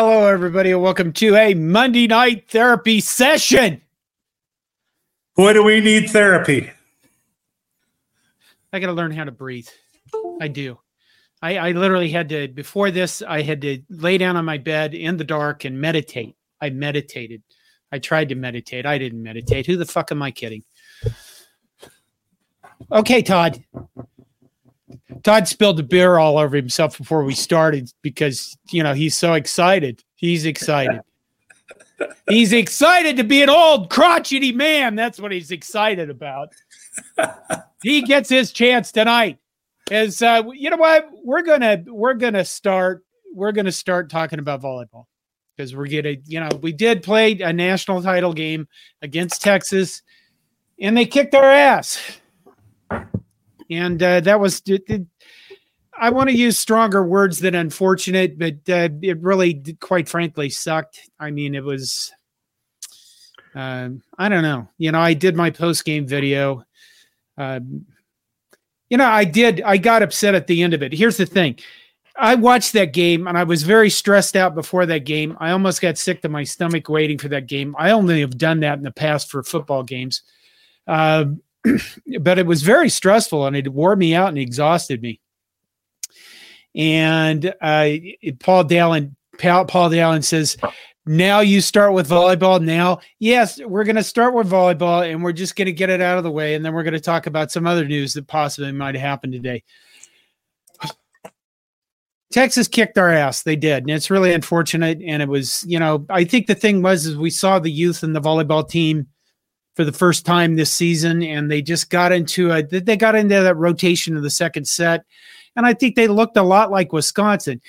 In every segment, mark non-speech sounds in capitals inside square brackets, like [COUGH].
Hello, everybody, and welcome to a Monday night therapy session. Boy, do we need therapy. I got to learn how to breathe. I do. I, I literally had to, before this, I had to lay down on my bed in the dark and meditate. I meditated. I tried to meditate. I didn't meditate. Who the fuck am I kidding? Okay, Todd. Todd spilled the beer all over himself before we started because you know he's so excited. He's excited. [LAUGHS] he's excited to be an old crotchety man. That's what he's excited about. [LAUGHS] he gets his chance tonight. As uh, you know what, we're gonna we're gonna start we're gonna start talking about volleyball because we're getting you know we did play a national title game against Texas, and they kicked our ass and uh, that was it, it, I want to use stronger words than unfortunate, but uh, it really, quite frankly, sucked. I mean, it was. Uh, I don't know. You know, I did my post game video. Um, you know, I did. I got upset at the end of it. Here's the thing. I watched that game and I was very stressed out before that game. I almost got sick to my stomach waiting for that game. I only have done that in the past for football games. Uh, [CLEARS THROAT] but it was very stressful and it wore me out and exhausted me. And uh, Paul Dallin, Paul, Paul Dallin says, now you start with volleyball now. Yes, we're going to start with volleyball and we're just going to get it out of the way. And then we're going to talk about some other news that possibly might happen today. Texas kicked our ass. They did. And it's really unfortunate. And it was, you know, I think the thing was, is we saw the youth in the volleyball team for the first time this season, and they just got into a they got into that rotation of the second set, and I think they looked a lot like Wisconsin.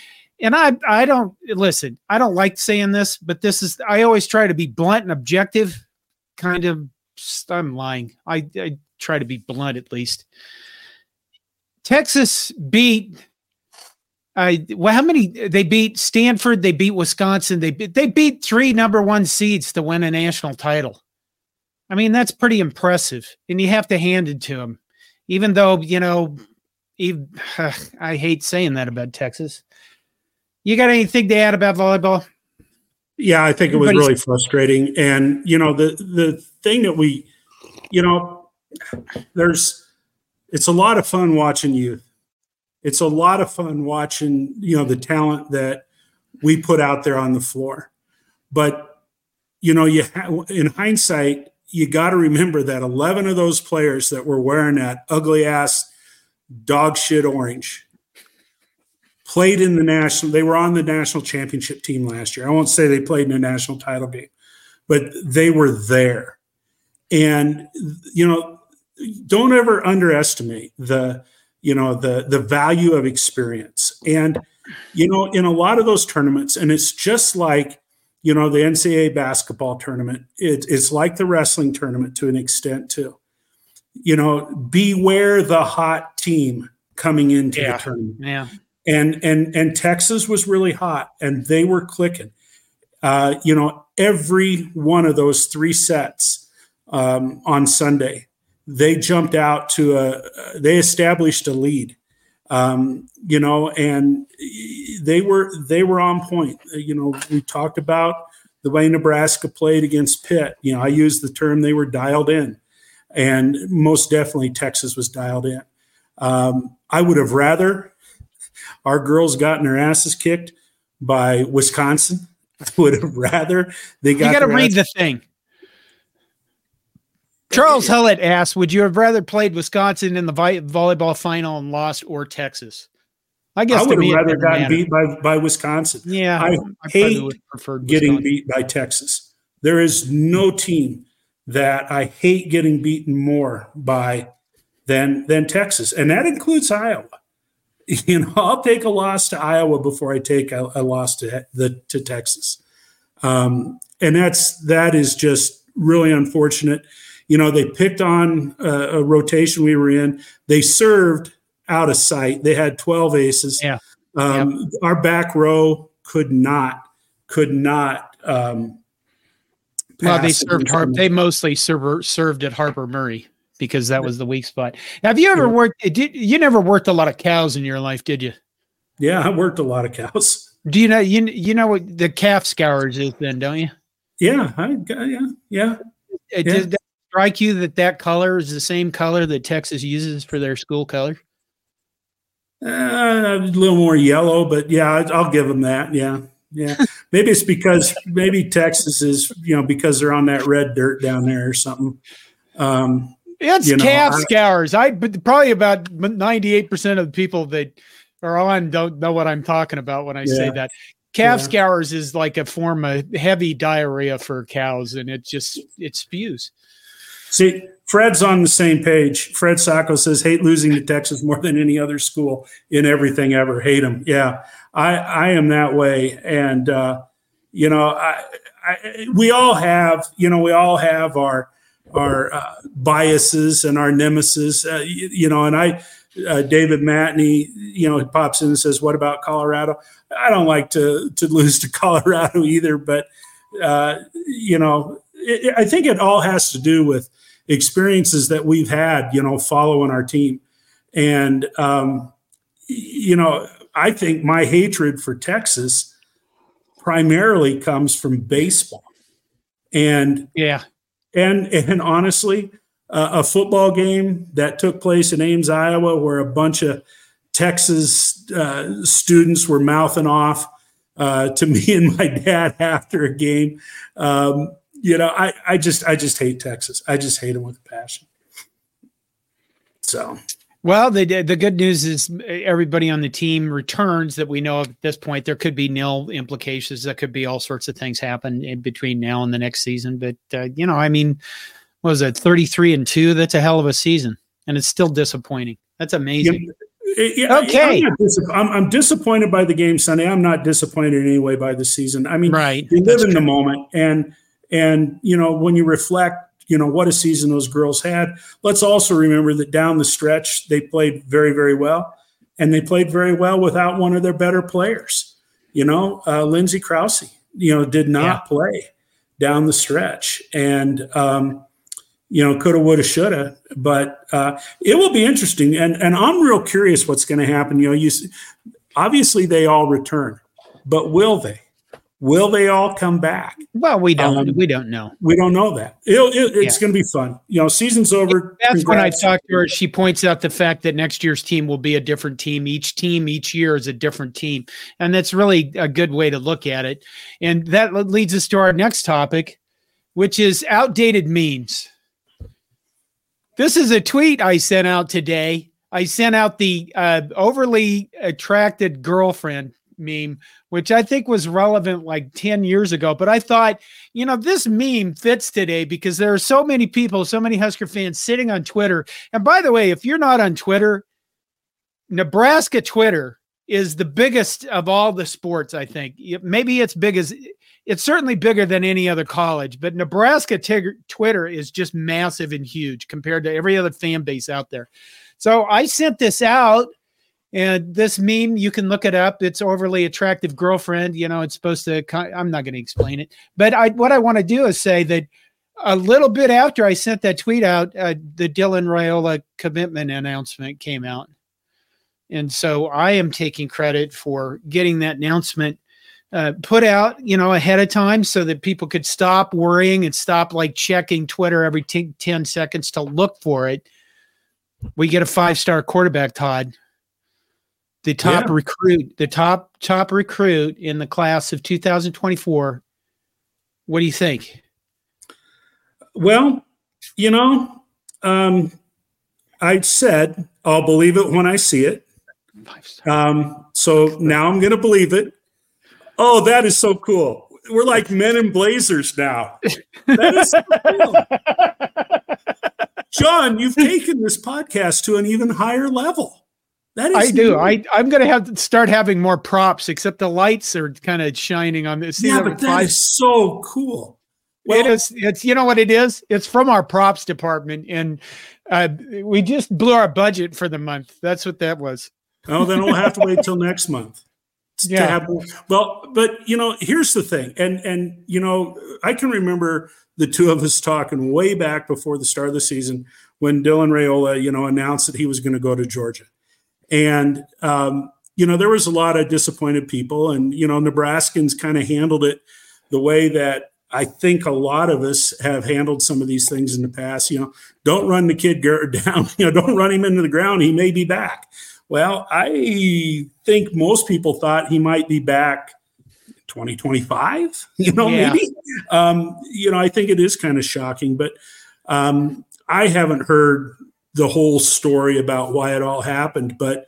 And I I don't listen. I don't like saying this, but this is I always try to be blunt and objective. Kind of, I'm lying. I, I try to be blunt at least. Texas beat I well, how many they beat Stanford? They beat Wisconsin. They they beat three number one seeds to win a national title. I mean, that's pretty impressive, and you have to hand it to him. Even though you know, even, uh, [SIGHS] I hate saying that about Texas. You got anything to add about volleyball? Yeah, I think Everybody's- it was really frustrating, and you know, the the thing that we, you know, there's, it's a lot of fun watching youth. It's a lot of fun watching, you know, the talent that we put out there on the floor, but you know, you ha- in hindsight, you got to remember that 11 of those players that were wearing that ugly ass dog shit orange played in the national they were on the national championship team last year. I won't say they played in a national title game but they were there. And you know don't ever underestimate the you know the the value of experience. And you know in a lot of those tournaments and it's just like you know, the NCAA basketball tournament, it, it's like the wrestling tournament to an extent too. You know, beware the hot team coming into yeah. the tournament. Yeah. And and and Texas was really hot and they were clicking. Uh, you know, every one of those three sets um, on Sunday, they jumped out to a they established a lead um, you know, and they were they were on point. You know, we talked about the way Nebraska played against Pitt. You know, I used the term they were dialed in, and most definitely Texas was dialed in. Um, I would have rather our girls gotten their asses kicked by Wisconsin. [LAUGHS] I would have rather they got. You got to read the thing. Charles Hullett asked, "Would you have rather played Wisconsin in the vi- volleyball final and lost, or Texas?" I guess I would have rather gotten matter. beat by, by Wisconsin. Yeah, I, I hate getting beat by Texas. There is no team that I hate getting beaten more by than than Texas, and that includes Iowa. [LAUGHS] You know, I'll take a loss to Iowa before I take a, a loss to the to Texas, um, and that's that is just really unfortunate you know, they picked on a, a rotation we were in. They served out of sight. They had 12 aces. Yeah. Um, yep. Our back row could not, could not. Um, well, they served Harper. They mostly server, served at Harper Murray because that was the weak spot. Have you ever worked? Did you never worked a lot of cows in your life? Did you? Yeah, I worked a lot of cows. Do you know you you know what the calf scours is then, don't you? Yeah, I, yeah, yeah. It, yeah. Does that strike you that that color is the same color that Texas uses for their school color? Uh, a little more yellow, but yeah, I'll give them that. Yeah, yeah. [LAUGHS] maybe it's because maybe Texas is you know because they're on that red dirt down there or something. Um, it's you know, calf I, scours. I but probably about ninety eight percent of the people that are on don't know what I'm talking about when I yeah. say that. Calf yeah. scours is like a form of heavy diarrhea for cows, and it just it spews. See, Fred's on the same page. Fred Sacco says, hate losing to Texas more than any other school in everything ever. Hate them. Yeah, I, I am that way. And, uh, you know, I, I, we all have, you know, we all have our, our uh, biases and our nemesis, uh, you, you, know, and I, uh, David Matney, you know, pops in and says, what about Colorado? I don't like to, to lose to [LAUGHS] Colorado either, but, uh, you know, it, I think it all has to do with experiences that we've had, you know, following our team. And, um, you know, I think my hatred for Texas primarily comes from baseball. And yeah. And and honestly, uh, a football game that took place in Ames, Iowa, where a bunch of Texas uh, students were mouthing off uh, to [LAUGHS] me and my dad after a game. Um, you know, I, I just I just hate Texas. I just hate them with a passion. So well, the the good news is everybody on the team returns that we know of at this point. There could be nil implications. There could be all sorts of things happen in between now and the next season. But uh, you know, I mean, was it thirty three and two? That's a hell of a season, and it's still disappointing. That's amazing. Yeah, okay, I'm, I'm, I'm, disappointed by the game Sunday. I'm not disappointed in any way by the season. I mean, right? You live in true. the moment, and and, you know, when you reflect, you know, what a season those girls had, let's also remember that down the stretch, they played very, very well. And they played very well without one of their better players. You know, uh, Lindsay Krause, you know, did not yeah. play down the stretch. And, um, you know, coulda, woulda, shoulda. But uh, it will be interesting, and and I'm real curious what's going to happen. You know, you obviously they all return, but will they? Will they all come back? Well, we don't. Um, we don't know. We don't know that. It, it, it's yeah. going to be fun. You know, season's over. That's when I talked to her. She points out the fact that next year's team will be a different team. Each team, each year is a different team, and that's really a good way to look at it. And that leads us to our next topic, which is outdated memes. This is a tweet I sent out today. I sent out the uh, overly attracted girlfriend meme, which I think was relevant like 10 years ago. But I thought, you know, this meme fits today because there are so many people, so many Husker fans sitting on Twitter. And by the way, if you're not on Twitter, Nebraska Twitter is the biggest of all the sports, I think. Maybe it's big as it's certainly bigger than any other college, but Nebraska t- Twitter is just massive and huge compared to every other fan base out there. So I sent this out and this meme, you can look it up. It's overly attractive girlfriend. You know, it's supposed to. I'm not going to explain it, but I what I want to do is say that a little bit after I sent that tweet out, uh, the Dylan Raiola commitment announcement came out, and so I am taking credit for getting that announcement uh, put out, you know, ahead of time so that people could stop worrying and stop like checking Twitter every t- 10 seconds to look for it. We get a five star quarterback, Todd the top yeah. recruit, the top top recruit in the class of 2024. What do you think? Well, you know, um, I said I'll believe it when I see it. Um, so now I'm going to believe it. Oh, that is so cool. We're like men in blazers now. That is so cool. [LAUGHS] John, you've taken this podcast to an even higher level. That is I do. I I'm gonna have to start having more props, except the lights are kind of shining on this. Yeah, but that is so cool. Well, it is. It's you know what it is. It's from our props department, and uh, we just blew our budget for the month. That's what that was. Oh, then we'll have to wait till next [LAUGHS] month. Yeah. Have, well, but you know, here's the thing, and and you know, I can remember the two of us talking way back before the start of the season when Dylan Raiola, you know, announced that he was going to go to Georgia and, um, you know, there was a lot of disappointed people, and you know, Nebraskans kind of handled it the way that I think a lot of us have handled some of these things in the past. You know, don't run the kid [LAUGHS] down. You know, don't run him into the ground. He may be back. Well, I think most people thought he might be back 2025. [LAUGHS] You know, yeah. maybe. Um, you know, I think it is kind of shocking, but um, I haven't heard the whole story about why it all happened. But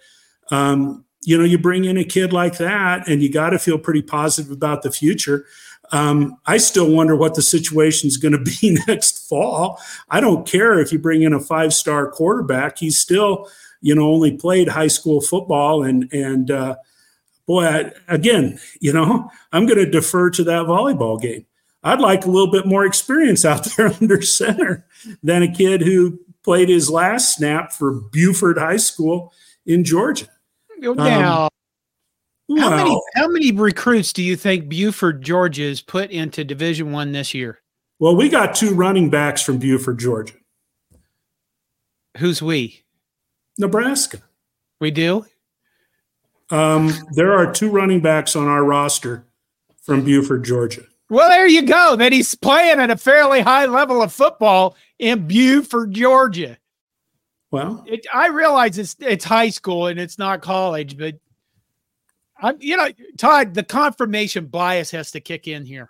um, you know, you bring in a kid like that, and you got to feel pretty positive about the future. Um, I still wonder what the situation is going to be [LAUGHS] next fall. I don't care if you bring in a five star quarterback; he's still, you know, only played high school football, and and uh, boy, I, again, you know, I'm going to defer to that volleyball game. I'd like a little bit more experience out [LAUGHS] there under center than a kid who played his last snap for Buford High School in Georgia. Now, um, how well, many how many recruits do you think Buford, Georgia, has put into Division One this year? Well, we got two running backs from Buford, Georgia. Who's we? Nebraska. We do. Um, there are two running backs on our roster from Buford, Georgia. Well, there you go. That he's playing at a fairly high level of football in Buford, Georgia. Well, it, I realize it's it's high school and it's not college, but I'm, you know, Todd, the confirmation bias has to kick in here.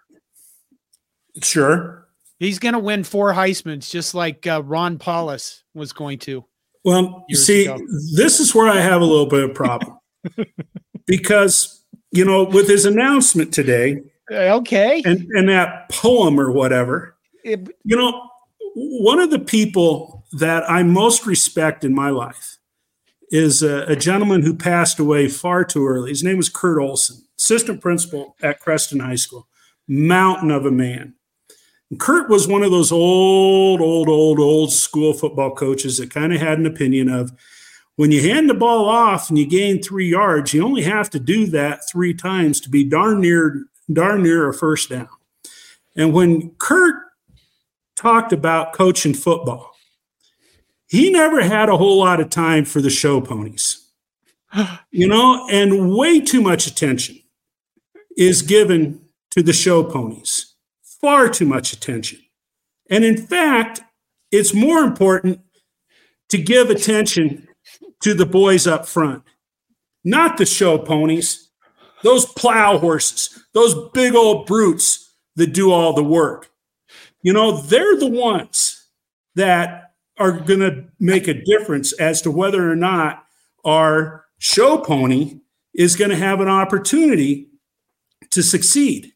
Sure. He's going to win four Heisman's just like uh, Ron Powlus was going to. Well, you see, ago. this is where I have a little bit of problem [LAUGHS] because, you know, with his announcement today, Uh, okay, and, and that poem or whatever, it, you know, one of the people that I most respect in my life is a, a, gentleman who passed away far too early. His name was Kurt Olson, assistant principal at Creston High School, mountain of a man. And Kurt was one of those old, old, old, old school football coaches that kind of had an opinion of when you hand the ball off and you gain three yards, you only have to do that three times to be darn near, darn near a first down. And when Kurt talked about coaching football, he never had a whole lot of time for the show ponies, [SIGHS] you know, and way too much attention is given to the show ponies, far too much attention. And in fact, it's more important to give attention to the boys up front, not the show ponies, those plow horses, those big old brutes that do all the work. You know, they're the ones that are going to make a difference as to whether or not our show pony is going to have an opportunity to succeed.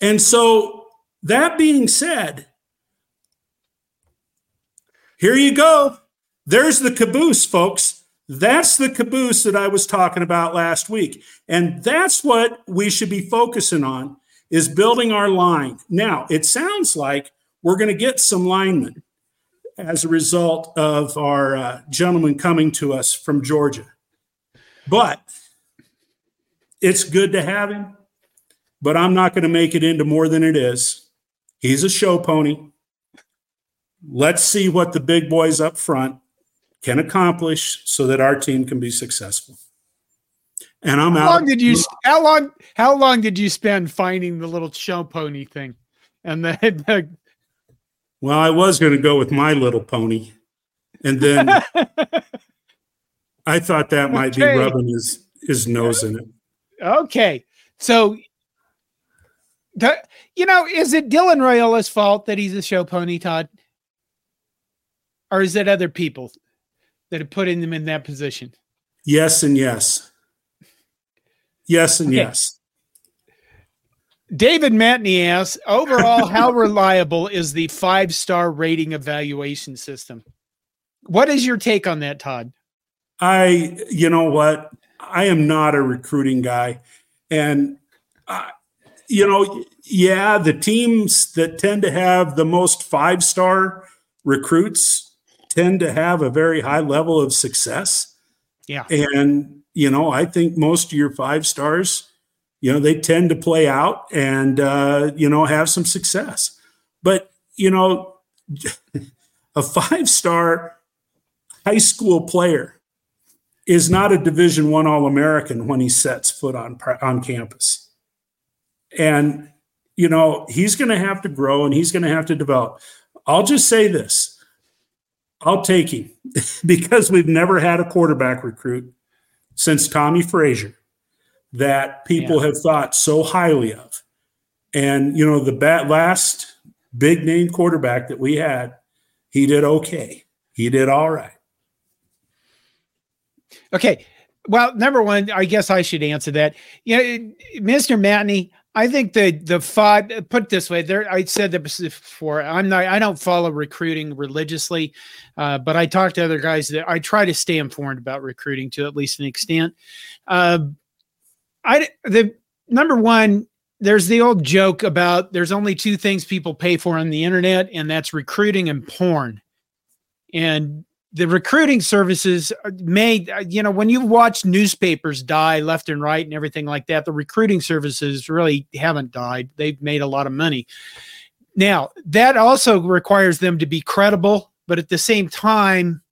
And so, that being said, here you go. There's the caboose, folks. That's the caboose that I was talking about last week. And that's what we should be focusing on is building our line. Now, it sounds like we're going to get some linemen as a result of our uh, gentleman coming to us from Georgia. But it's good to have him, but I'm not going to make it into more than it is. He's a show pony. Let's see what the big boys up front can accomplish so that our team can be successful. And I'm how out. Long did you how long how long did you spend finding the little show pony thing? And the, [LAUGHS] the well, I was going to go with My Little Pony. And then [LAUGHS] I thought that might okay. be rubbing his, his nose in it. Okay. So, you know, is it Dylan Royola's fault that he's a show pony, Todd? Or is it other people that have put them in that position? Yes, and yes. Yes, and okay. yes. David Matney asks, overall, how reliable is the five star rating evaluation system? What is your take on that, Todd? I, you know what? I am not a recruiting guy. And, uh, you know, yeah, the teams that tend to have the most five star recruits tend to have a very high level of success. Yeah. And, you know, I think most of your five stars you know they tend to play out and uh, you know have some success but you know [LAUGHS] a five star high school player is not a Division One All American when he sets foot on on campus, and you know he's going to have to grow and he's going to have to develop. I'll just say this: I'll take him [LAUGHS] because we've never had a quarterback recruit since Tommie Frazier that people yeah. have thought so highly of. And you know the bat last big name quarterback that we had, he did okay. He did all right. Okay. Well, number one, I guess I should answer that. You know, Mr. Matney, I think the the five put this way, there I said this before. I'm not I don't follow recruiting religiously, uh, but I talk to other guys that I try to stay informed about recruiting to at least an extent. Uh, I the number one, there's the old joke about there's only two things people pay for on the internet, and that's recruiting and porn. And the recruiting services made uh, you know when you watch newspapers die left and right and everything like that the recruiting services really haven't died. They've made a lot of money. Now that also requires them to be credible but at the same time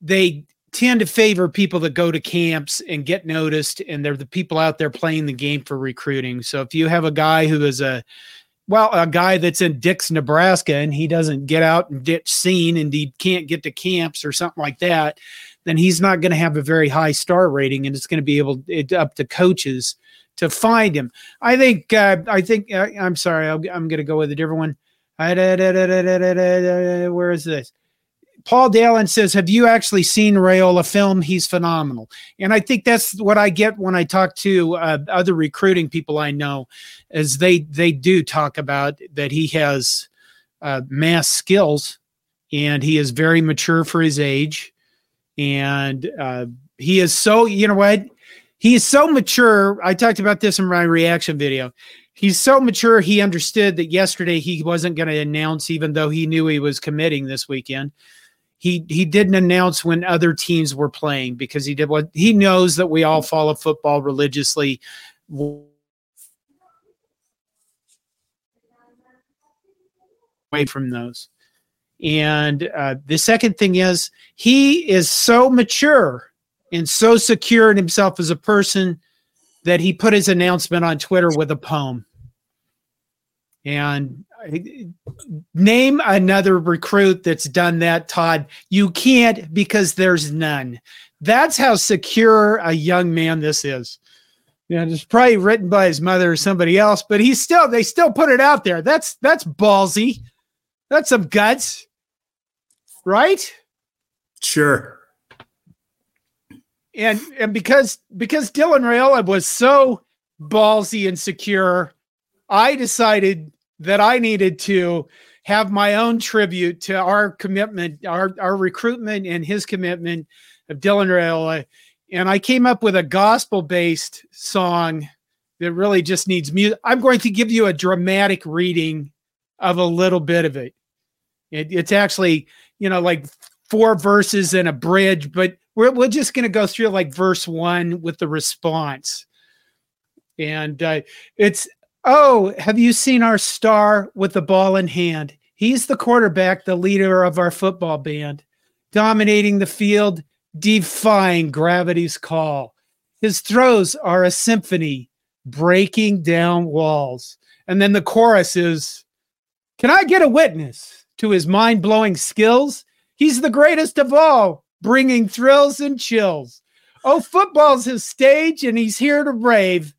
they tend to favor people that go to camps and get noticed and they're the people out there playing the game for recruiting. So if you have a guy who is a well, a guy that's in Dix, Nebraska, and he doesn't get out and get seen and he can't get to camps or something like that, then he's not going to have a very high star rating, and it's going to be able it, up to coaches to find him. I think. Uh, I think. Uh, I'm sorry. i am going to go with a different one. Where is this? Paul Dalen says, Have you actually seen Raiola film? He's phenomenal. And I think that's what I get when I talk to uh, other recruiting people I know, is they they do talk about that he has uh, mass skills and he is very mature for his age. And uh, he is so, you know what? He is so mature. I talked about this in my reaction video. He's so mature. He understood that yesterday he wasn't going to announce, even though he knew he was committing this weekend he he didn't announce when other teams were playing because he did what he knows that we all follow football religiously. Away from those. And uh, the second thing is he is so mature and so secure in himself as a person that he put his announcement on twitter with a poem. And name another recruit that's done that, Todd. You can't because there's none. That's how secure a young man this is. Yeah, it's probably written by his mother or somebody else, but he's still they still put it out there. That's that's ballsy. That's some guts. Right? Sure. And and because because Dylan Raiola was so ballsy and secure, I decided that I needed to have my own tribute to our commitment, our, our recruitment and his commitment of Dylan Raiola. And I came up with a gospel based song that really just needs music. I'm going to give you a dramatic reading of a little bit of it. it it's actually, you know, like four verses and a bridge, but we're, we're just going to go through like verse one with the response. And uh, it's Oh, have you seen our star with the ball in hand? He's the quarterback, the leader of our football band, dominating the field, defying gravity's call. His throws are a symphony, breaking down walls. And then the chorus is Can I get a witness to his mind blowing skills? He's the greatest of all, bringing thrills and chills. Oh, football's his stage, and he's here to rave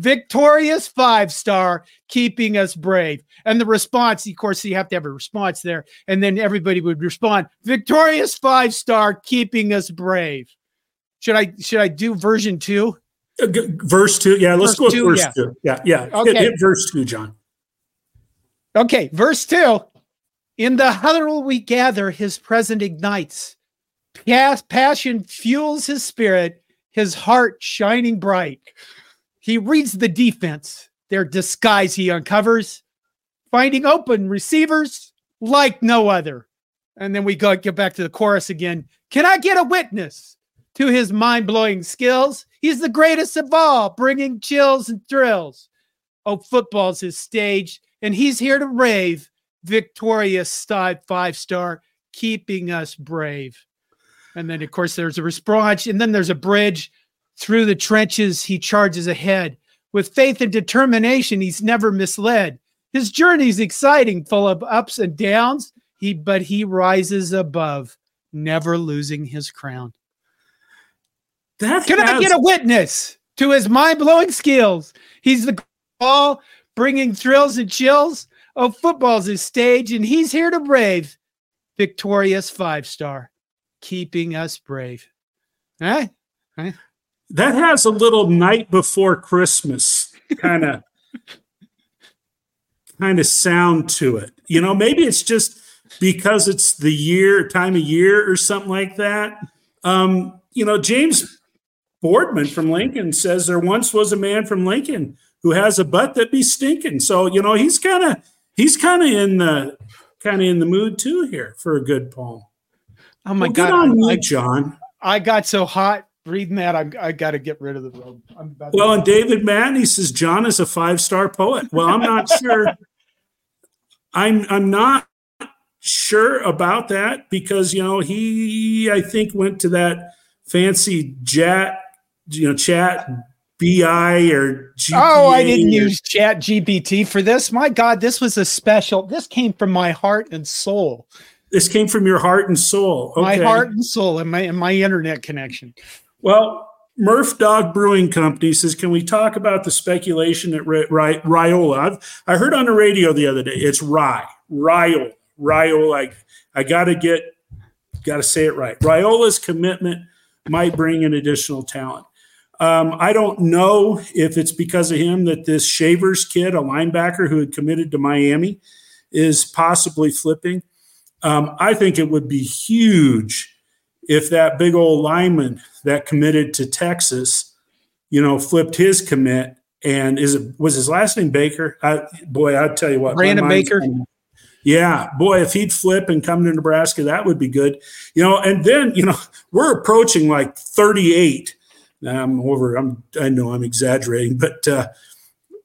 victorious five star, keeping us brave. And the response, of course, you have to have a response there. And then everybody would respond, victorious five star, keeping us brave. Should I should I do version two? Uh, verse two, yeah. Let's verse go with two, verse yeah. two. Yeah, yeah. Okay. Hit, hit verse two, John. Okay, verse two. In the huddle we gather, his presence ignites. Passion fuels his spirit, his heart shining bright. He reads the defense, their disguise he uncovers, finding open receivers like no other. And then we go get back to the chorus again. Can I get a witness to his mind blowing skills? He's the greatest of all, bringing chills and thrills. Oh, football's his stage, and he's here to rave. Victorious five star, keeping us brave. And then, of course, there's a response, and then there's a bridge through the trenches. He charges ahead. With faith and determination, he's never misled. His journey's exciting, full of ups and downs. He, but he rises above, never losing his crown. That Can I get a witness to his mind blowing skills? He's the ball bringing thrills and chills. Oh, football's his stage, and he's here to brave. Victorious five star, keeping us brave. Huh? huh? That has a little night before Christmas kind of kind of sound to it. You know, maybe it's just because it's the year, time of year, or something like that. Um, you know, James Boardman from Lincoln says there once was a man from Lincoln who has a butt that be stinking. So you know, he's kind of he's kind of in the kind of in the mood too here for a good poem. Oh my well, god, on me, John. I got so hot reading that. I, I got to get rid of the robe. well, and David Matney says John is a five star poet. Well, I'm not [LAUGHS] sure. I'm I'm not sure about that because you know he I think went to that fancy jet you know chat bi or GPA oh i didn't use chat gpt for this my god this was a special this came from my heart and soul this came from your heart and soul okay. my heart and soul and my and my internet connection well Murph Dog Brewing Company says, "Can we talk about the speculation at Raiola?" I've, I heard on the radio the other day. It's Rye, Raiola, Raiola. I, I got to get, got to say it right. Raiola's commitment might bring in additional talent. Um, I don't know if it's because of him that this Shavers kid, a linebacker who had committed to Miami, is possibly flipping. Um, I think it would be huge if that big old lineman that committed to Texas, you know, flipped his commit. And is it was his last name Baker? I, boy, I tell you what, Brandon Baker. Yeah, boy, if he'd flip and come to Nebraska, that would be good. You know, and then you know we're approaching like 38 I'm over. I'm. I know I'm exaggerating, but uh,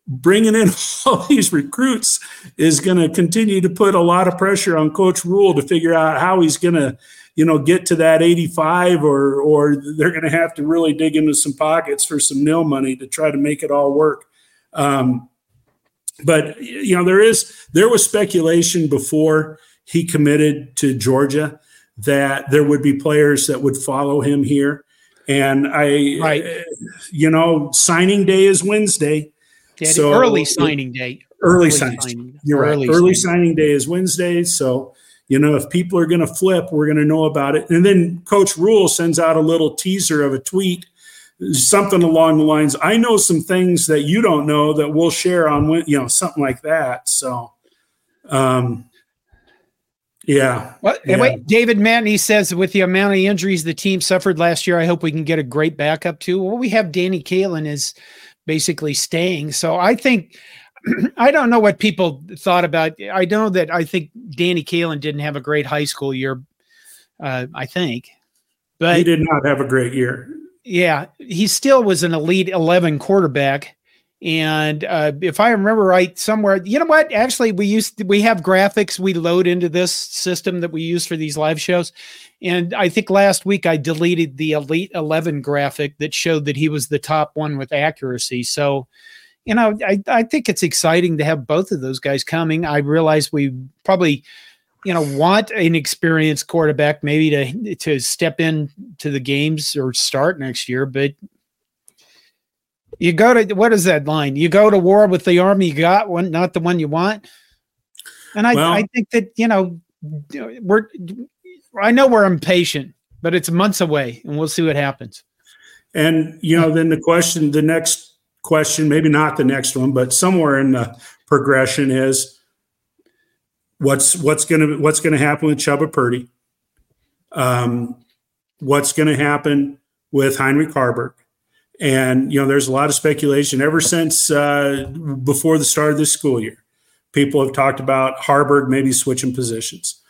bringing in [LAUGHS] all these recruits is going to continue to put a lot of pressure on Coach Rhule to figure out how he's going to, you know, get to that 85, or or they're going to have to really dig into some pockets for some nil money to try to make it all work. Um, but you know, there is there was speculation before he committed to Georgia that there would be players that would follow him here. And I, right. you know, signing day is Wednesday. Yeah, so early signing day. Early, early signing. signing. You're early right. Early signing. signing day is Wednesday. So, you know, if people are going to flip, we're going to know about it. And then Coach Rhule sends out a little teaser of a tweet, something along the lines. I know some things that you don't know that we'll share on, you know, something like that. So, um, yeah. Well, yeah. wait, David Matney says with the amount of injuries the team suffered last year, I hope we can get a great backup too. Well, we have Danny Kaelin is basically staying. So I think [CLEARS THROAT] I don't know what people thought about. I know that I think Danny Kaelin didn't have a great high school year. Uh, I think, but he did not have a great year. Yeah, he still was an elite eleven quarterback. And uh, if I remember right, somewhere, you know what? Actually, we used we have graphics we load into this system that we use for these live shows. And I think last week I deleted the Elite Eleven graphic that showed that he was the top one with accuracy. So, you know, I, I think it's exciting to have both of those guys coming. I realize we probably, you know, want an experienced quarterback maybe to to step in to the games or start next year, but you go to what is that line? You go to war with the army you got one, not the one you want. And I, well, I think that you know we're I know we're impatient, but it's months away, and we'll see what happens. And you know, then the question, the next question, maybe not the next one, but somewhere in the progression is what's what's gonna what's gonna happen with Chuba Purdy? Um, what's gonna happen with Heinrich Haarberg? And you know, there's a lot of speculation ever since uh, before the start of this school year. People have talked about Haarberg maybe switching positions.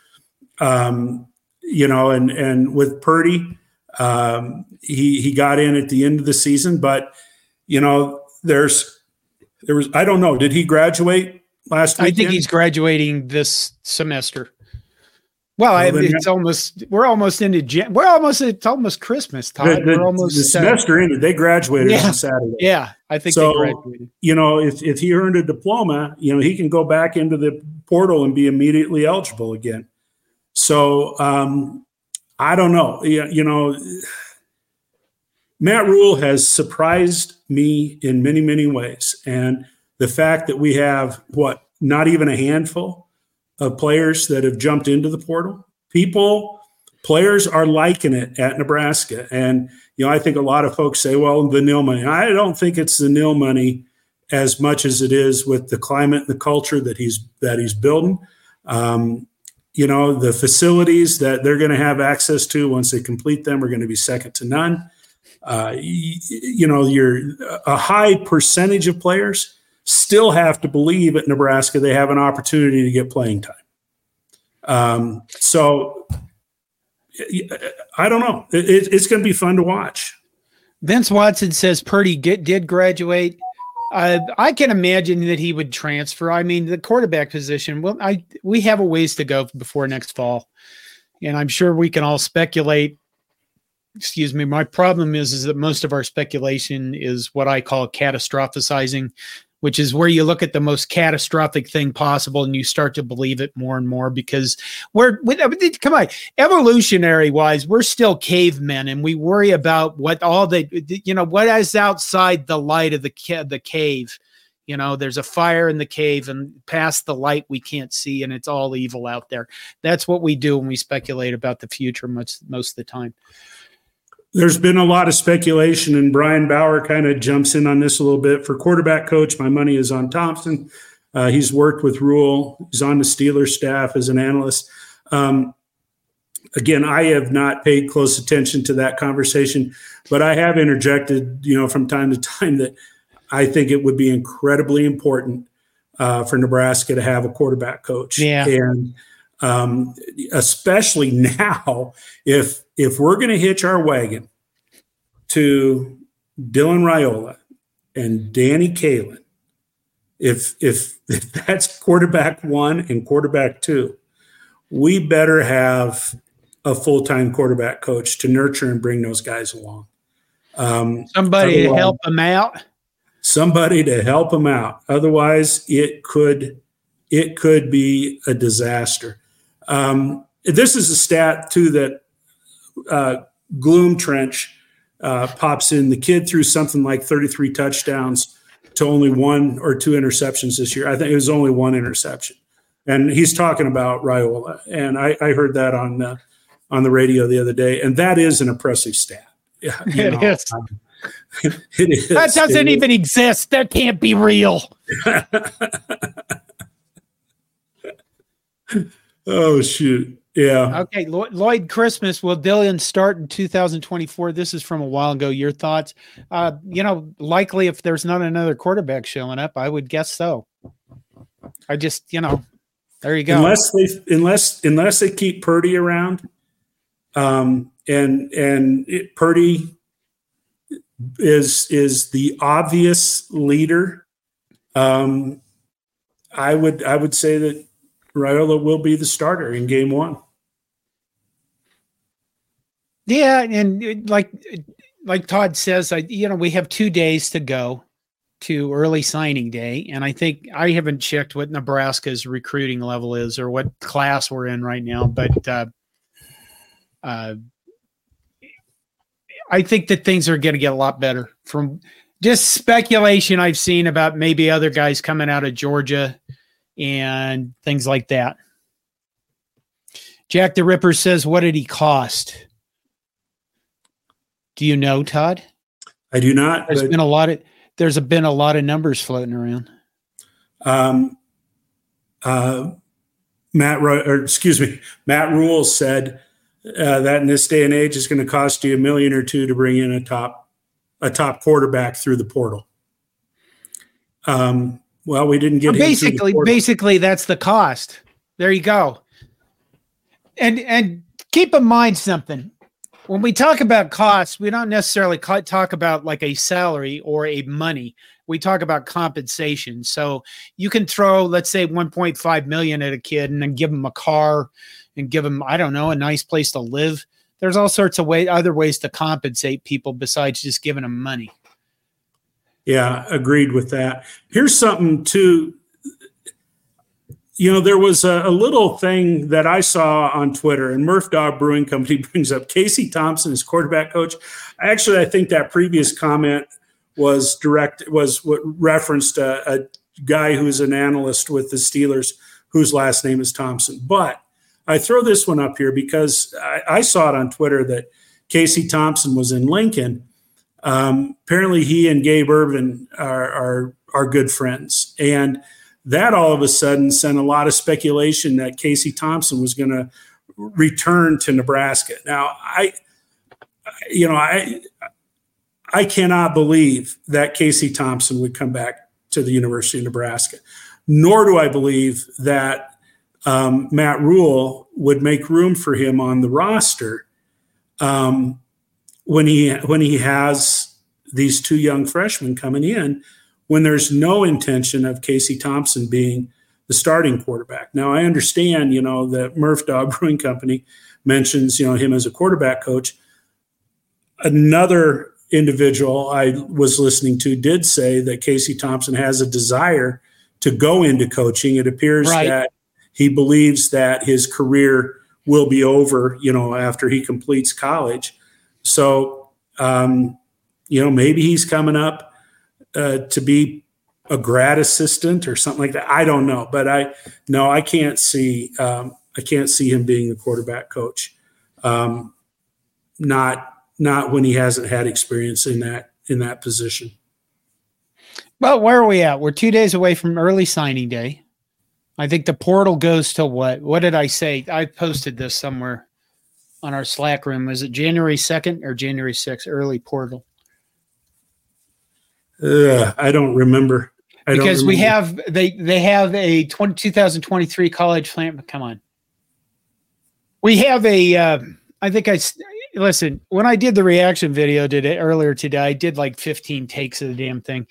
Um, you know, and and with Purdy, um, he he got in at the end of the season, but you know, there's there was I don't know. Did he graduate last? Weekend? I think he's graduating this semester. Well, I, it's almost we're almost into Jan- we're almost it's almost Christmas time. The, the, we're almost the semester uh, ended. They graduated yeah, on Saturday. Yeah, I think so. You know, if if he earned a diploma, you know, he can go back into the portal and be immediately eligible again. So um, I don't know. You, you know, Matt Rhule has surprised me in many many ways, and the fact that we have what not even a handful of players that have jumped into the portal. People, players are liking it at Nebraska. And, you know, I think a lot of folks say, well, the nil money. I don't think it's the nil money as much as it is with the climate and the culture that he's that he's building. Um, you know, the facilities that they're going to have access to once they complete them are going to be second to none. Uh, you, you know, you're a high percentage of players still have to believe at Nebraska they have an opportunity to get playing time. Um, so I don't know. It, it's going to be fun to watch. Vince Watson says Purdy get, did graduate. Uh, I can imagine that he would transfer. I mean, the quarterback position. Well, I we have a ways to go before next fall, and I'm sure we can all speculate. Excuse me. My problem is is that most of our speculation is what I call catastrophizing which is where you look at the most catastrophic thing possible and you start to believe it more and more because we're come on evolutionary wise we're still cavemen and we worry about what all the you know what is outside the light of the the cave you know there's a fire in the cave and past the light we can't see and it's all evil out there that's what we do when we speculate about the future much most of the time there's been a lot of speculation, and Brian Bauer kind of jumps in on this a little bit. For quarterback coach, my money is on Thompson. Uh, he's worked with Rhule. He's on the Steelers staff as an analyst. Um, again, I have not paid close attention to that conversation, but I have interjected, you know, from time to [LAUGHS] time that I think it would be incredibly important uh, for Nebraska to have a quarterback coach. Yeah. And um, especially [LAUGHS] now if if we're going to hitch our wagon to Dylan Raiola and Danny Kaelin, if if [LAUGHS] if that's quarterback one and quarterback two, we better have a full time quarterback coach to nurture and bring those guys along. Um, somebody to help them out. Somebody to help them out. Otherwise, it could it could be a disaster. Um, this is a stat too that uh, Gloom Trench uh, pops in. The kid threw something like 33 touchdowns to only one or two interceptions this year. I think it was only one interception, and he's talking about Raiola. And I, I heard that on the on the radio the other day, and that is an impressive stat. [LAUGHS] it know, is. [LAUGHS] It is. That doesn't it even is. exist. That can't be real. [LAUGHS] oh shoot. Yeah. Okay. Lloyd Christmas. Will Dylan start in 2024? This is from a while ago. Your thoughts? Uh, you know, likely if there's not another quarterback showing up, I would guess so. I just, you know, there you go. Unless they, unless, unless they keep Purdy around, um, and and it, Purdy is is the obvious leader. Um, I would I would say that Raiola will be the starter in game one. Yeah, and like like Todd says, I you know we have two days to go to early signing day, and I think I haven't checked what Nebraska's recruiting level is or what class we're in right now, but uh, uh, I think that things are going to get a lot better from just speculation I've seen about maybe other guys coming out of Georgia and things like that. Jack the Ripper says, "What did he cost?" Do you know, Todd? I do not. There's been a lot of there's been a lot of numbers floating around. Um, uh, Matt, or excuse me, Matt Rhule said uh, that in this day and age, it's going to cost you a million or two to bring in a top a top quarterback through the portal. Um, well, we didn't get well, basically. Basically, that's the cost. There you go. And and keep in mind something when we talk about costs, we don't necessarily talk about like a salary or a money. we talk about compensation. So you can throw, let's say, 1.5 million at a kid and then give them a car and give them, I don't know, a nice place to live. There's all sorts of way, other ways to compensate people besides just giving them money. Yeah, agreed with that. Here's something too. You know, there was a, a, little thing that I saw on Twitter, and Murph Dog Brewing Company [LAUGHS] brings up Casey Thompson as quarterback coach. Actually, I think that previous comment was direct was what referenced a, a guy who's an analyst with the Steelers whose last name is Thompson. But I throw this one up here because I, I saw it on Twitter that Casey Thompson was in Lincoln. Um, apparently, he and Gabe Ervin are, are are good friends, and that all of a sudden sent a lot of speculation that Casey Thompson was going to return to Nebraska. Now, I, you know, I I cannot believe that Casey Thompson would come back to the University of Nebraska, nor do I believe that um, Matt Rhule would make room for him on the roster um, when he when he has these two young freshmen coming in when there's no intention of Casey Thompson being the starting quarterback. Now I understand, you know, that Murph Dog [LAUGHS] Brewing Company mentions, you know, him as a quarterback coach. Another individual I was listening to did say that Casey Thompson has a desire to go into coaching. It appears right. that he believes that his career will be over, you know, after he completes college. So, um, you know, maybe he's coming up uh, to be a grad assistant or something like that. I don't know, but I no, I can't see um, I can't see him being the quarterback coach. Um, not not when he hasn't had experience in that in that position. Well, where are we at? We're two days away from early signing day. I think the portal goes to what? What did I say? I posted this somewhere on our Slack room. Was it January 2nd or January 6th? Early portal. Uh, I don't remember. I because don't remember. we have they they have a 20, 2023 college plan. Come on. We have a. Uh, I think I listen, when I did the reaction video did it earlier today, I did like 15 takes of the damn thing.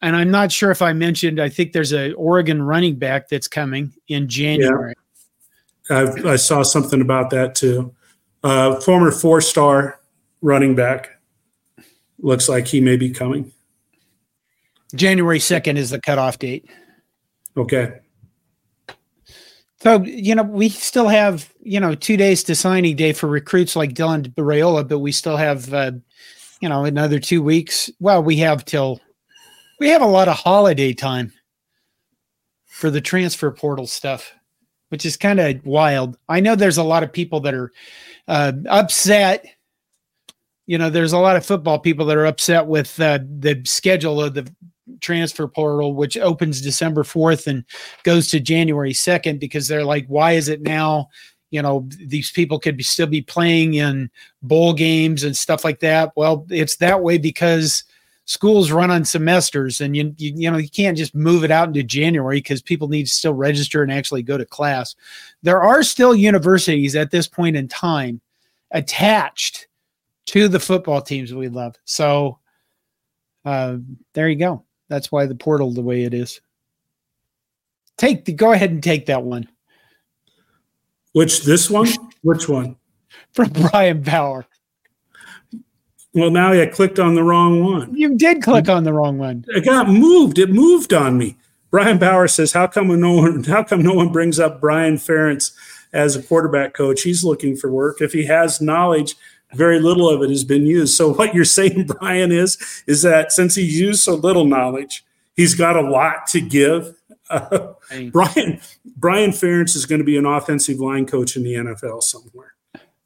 And I'm not sure if I mentioned, I think there's a Oregon running back that's coming in January. Yeah. i saw something about that too. Uh, former four star running back looks like he may be coming. January 2nd is the cutoff date. Okay. So, you know, we still have, you know, two days to signing day for recruits like Dylan Raiola, but we still have, uh, you know, another two weeks. Well, we have till, we have a lot of holiday time for the transfer portal stuff, which is kind of wild. I know there's a lot of people that are uh, upset. You know, there's a lot of football people that are upset with uh, the schedule of the transfer portal, which opens December 4th and goes to January 2nd, because they're like, why is it now? You know, these people could be, still be playing in bowl games and stuff like that. Well, it's that way because schools run on semesters and you, you, you know you can't just move it out into january because people need to still register and actually go to class there are still universities at this point in time attached to the football teams we love so uh, there you go that's why the portal the way it is. Take the go ahead and take that one. Which this one? Which one? [LAUGHS] From Brian Bauer. Well, now I clicked on the wrong one. You did click on the wrong one. It got moved. It moved on me. Brian Bauer says, "How come no one? [LAUGHS] How come no one brings up Brian Ferentz as a quarterback coach? He's looking for work. If he has knowledge, very little of it has been used. So what you're [LAUGHS] saying, Brian, is is that since he used so little knowledge, he's got a lot to give. [LAUGHS] Uh, Brian Brian Ferentz is going to be an offensive line coach in the NFL somewhere.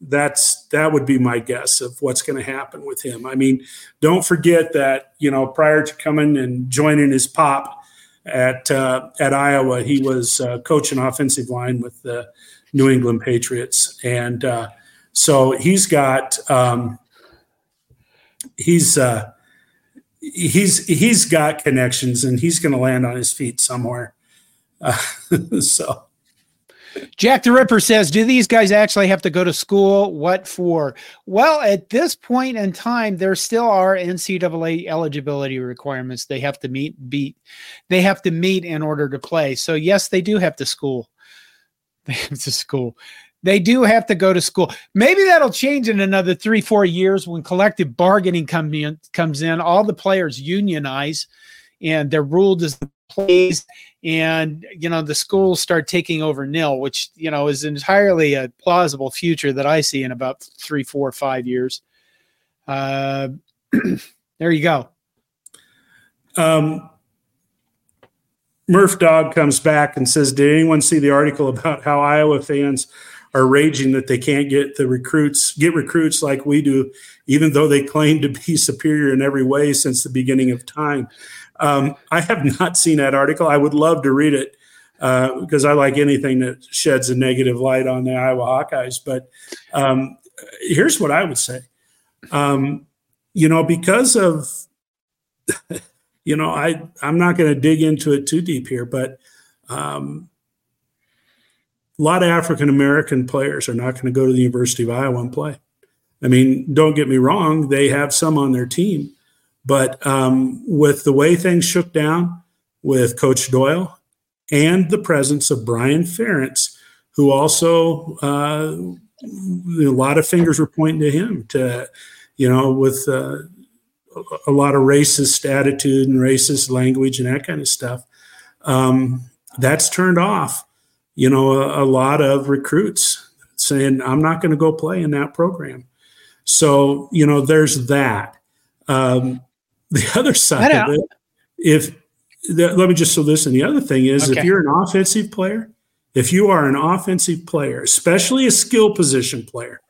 That's that would be my guess of what's going to happen with him. I mean, don't forget that you know prior to coming and joining his pop at uh, at Iowa, he was uh, coaching offensive line with the New England Patriots, and uh, so he's got um, he's uh, he's he's got connections, and he's going to land on his feet somewhere. [LAUGHS] So. Jack the Ripper says, Do these guys actually have to go to school? What for? Well, at this point in time, there still are NCAA eligibility requirements they have to meet beat they have to meet in order to play. So yes, they do have to school. [LAUGHS] They have to school. They do have to go to school. Maybe that'll change in another three, four years when collective bargaining come in, comes in. All the players unionize and they're ruled as plays and you know the schools start taking over nil which you know is entirely a plausible future that i see in about three four five years. Uh, [CLEARS THROAT] there you go. Um, murph dog comes back and says did anyone see the article about how iowa fans are raging that they can't get the recruits get recruits like we do even though they claim to be [LAUGHS] superior in every way since the beginning of time um, I have [LAUGHS] not seen that article. I would love to read it uh, because I like anything that sheds a negative light on the Iowa Hawkeyes. But um, here's what I would say. Um, you know, because of, [LAUGHS] you know, I I'm not going to dig into it too deep here, but um, a lot of African American players are not going to go to the University of Iowa and play. I mean, don't get me wrong; they have some on their team, but um, with the way things shook down with Coach Doyle and the presence of Brian Ferentz, who also uh, a lot of fingers were pointing to him to, you know, with uh, a lot of racist attitude and racist language and that kind of stuff. Um, that's turned off, you know, a, a lot of recruits saying, I'm not going to go play in that program. So, you know, there's that. Um, the [LAUGHS] other side of it, if the, let me just so listen. The other thing is, okay. if you're an offensive player, if you are an offensive player, especially a skill position player,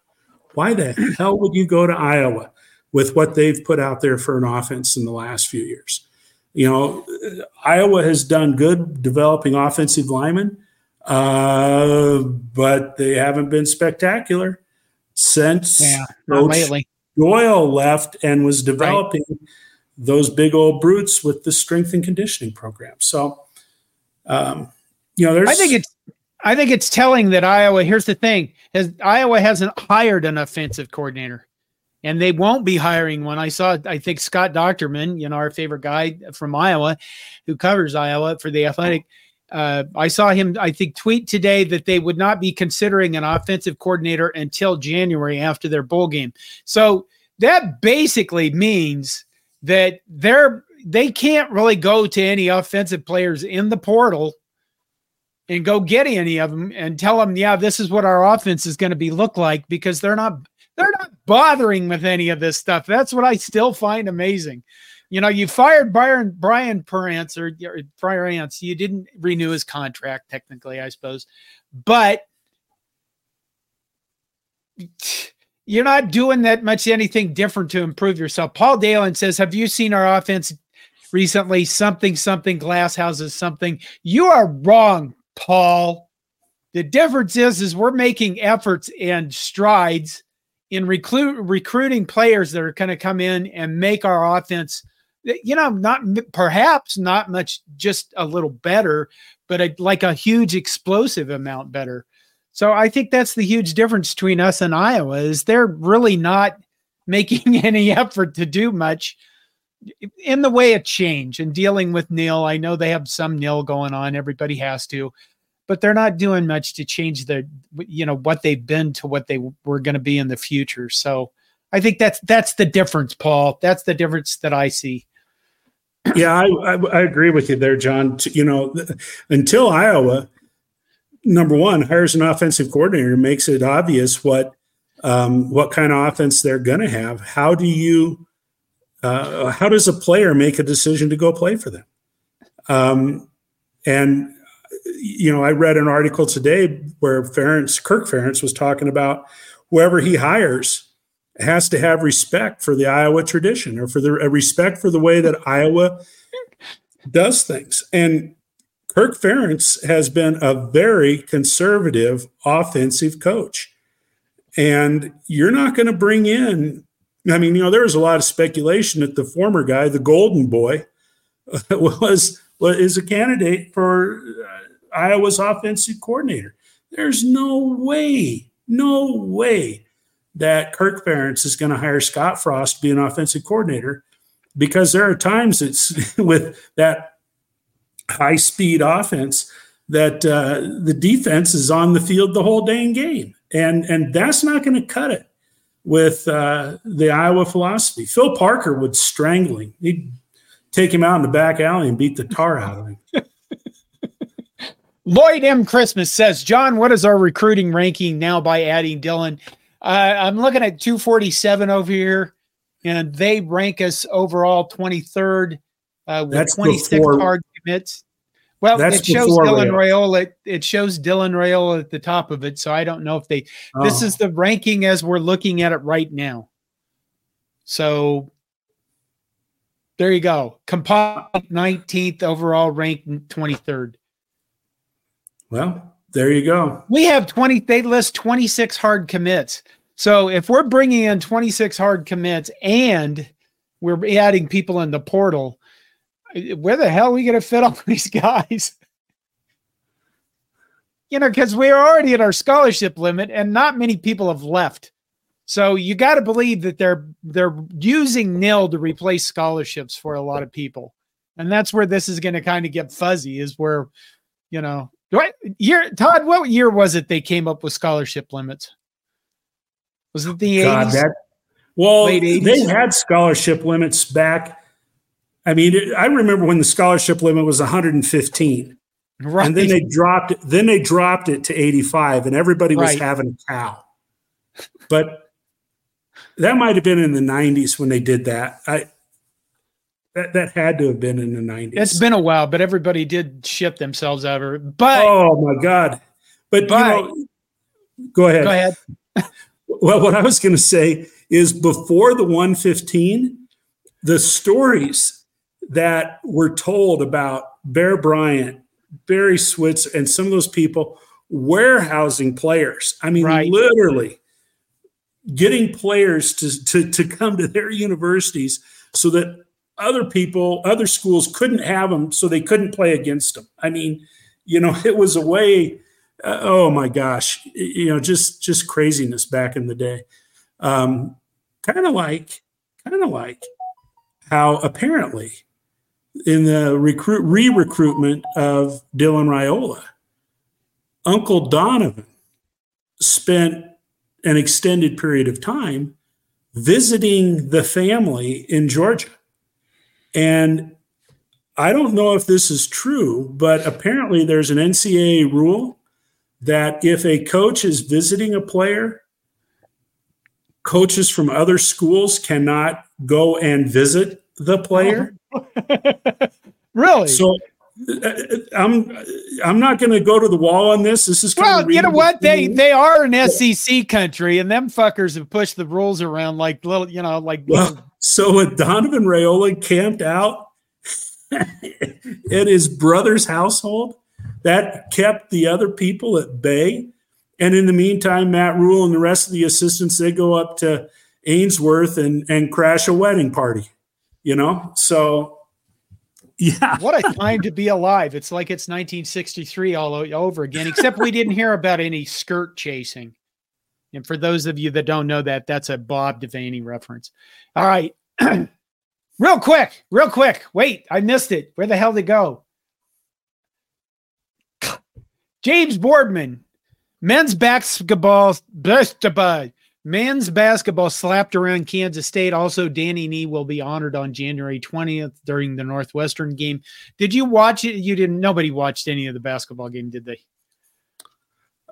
why the hell would you go to Iowa with what they've put out there for an offense in the last few years? You know, Iowa has done good developing offensive linemen, uh, but they haven't been spectacular since yeah, lately. Doyle left and was developing. Right those big old brutes with the strength and conditioning program. So, um, you know, there's. I think it's. I think it's telling that Iowa. Here's the thing: has Iowa hasn't hired an offensive coordinator, and they won't be hiring one. I saw. I think Scott Dochterman, you know, our favorite guy from Iowa, who covers Iowa for the Athletic. Uh, I saw him, I think, tweet today that they would not be considering an offensive coordinator until January after their bowl game. So that basically means that they're they can't really go to any offensive players in the portal and go get any of them and tell them, yeah, this is what our offense is going to be look like because they're not they're not bothering with any of this stuff. That's what I still find amazing. You know, you fired Brian Brian Perance or, or Ferentz. You didn't renew his contract technically, I suppose, but you're not doing that much anything different to improve yourself. Paul Dalen says, Have you seen our offense recently? Something, something, glass houses, something. You are wrong, Paul. The difference is, is we're making efforts and strides in recruit recruiting players that are going to come in and make our offense, you know, not perhaps not much, just a little better, but a, like a huge explosive amount better. So I think that's the huge difference between us and Iowa is they're really not [LAUGHS] making any effort to do much in the way of change and dealing with nil. I know they have some nil going on. Everybody has to, but they're not doing much to change the, you know, what they've been to what they were going to be in the future. So I think that's, that's the difference, Paul. That's the difference that I see. Yeah, I, I, I agree with you there, John. You know, until Iowa, number one, hires an offensive coordinator, makes it obvious what um, what kind of offense they're going to have. How do you uh, how does a player make a decision to go play for them? Um, and you know, I read an article today where Ferentz, Kirk Ferentz was talking about whoever he hires has to have respect for the Iowa tradition or for the respect for the way that Iowa does things. And Kirk Ferentz has been a very conservative offensive coach. And you're not going to bring in, I mean, you know, there was a lot of speculation that the former guy, the Golden Boy, [LAUGHS] was, was is a candidate for uh, Iowa's offensive coordinator. There's no way, no way that Kirk Ferentz is going to hire Scott Frost to be an offensive coordinator because there are times it's [LAUGHS] with that high speed offense that uh, the defense is on the field the whole dang game, and and that's not going to cut it with uh, the Iowa philosophy. Phil Parker would strangle him. He'd take him out in the back alley and beat the tar out of him. Lloyd M. Christmas says, John, what is our recruiting ranking now by adding Dylan? Uh, I'm looking at 247 over here, and they rank us overall 23rd uh, with That's 26 before, hard commits. Well, That's it shows Dylan Raiola. It shows Dylan Raiola at the top of it. So I don't know if they. Oh. This is the ranking as we're looking at it right now. So there you go. Composite 19th overall, ranked 23rd. Well, there you go. We have 20. They list 26 hard commits. So if we're bringing in 26 hard commits and we're adding people in the portal, where the hell are we going to fit all [LAUGHS] these guys? you know, because we're already at our scholarship limit and not many people have left. So you got to believe that they're they're using nil to replace scholarships for a lot of people. And that's where this is going to kind of get fuzzy is where, you know, what year Todd, what year was it they came up with scholarship limits? Was it the God, 80s? That, well, they had scholarship limits back I mean, it, I remember when the scholarship limit was 115. Right. And then they dropped it, then they dropped it to 85 and everybody was right. having a cow. But that might have been in the 90s when they did that. I that, that had to have been in the 90s. It's been a while, but everybody did ship themselves out of it. But oh my god. But, but you know, go ahead. Go ahead. [LAUGHS] well, what I was going to say is before the 115, the stories that were told about Bear Bryant, Barry Switzer, and some of those people warehousing players. I mean, right. literally getting players to, to, to come to their universities so that other people, other schools couldn't have them, so they couldn't play against them. I mean, you know, [LAUGHS] it was a way. Uh, oh my gosh, you know, just just craziness back in the day. Um, kind of like, kind of like how apparently in the recruit re-recruitment of Dylan Raiola. Uncle Donovan spent an extended period of time visiting the family in Georgia. And I don't know if this is true, but apparently there's an NCAA rule that if a coach is visiting a player, coaches from other schools cannot go and visit the player. Uh-huh. [LAUGHS] really? So uh, I'm I'm not going to go to the wall on this. This is well, you know what they they are an SEC country, and them fuckers have pushed the rules around like little, you know, like. Well, so with Donovan Raiola camped out [LAUGHS] at his brother's household, that kept the other people at bay. And in the meantime, Matt Rhule and the rest of the assistants they go up to Ainsworth and and crash a wedding party you know? So, [LAUGHS] yeah. what a time to be alive. It's like it's 1963 all over again, except we didn't hear about any skirt chasing. And for those of you that don't know that, that's a Bob Devaney reference. All right. [CLEARS THROAT] real quick, real quick. Wait, I missed it. Where the hell did it go? James Boardman, men's basketball, basketball Men's basketball slapped around Kansas State. Also, Danny Nee will be honored on January 20th during the Northwestern game. Did you watch it? You didn't. Nobody watched any of the basketball game, did they?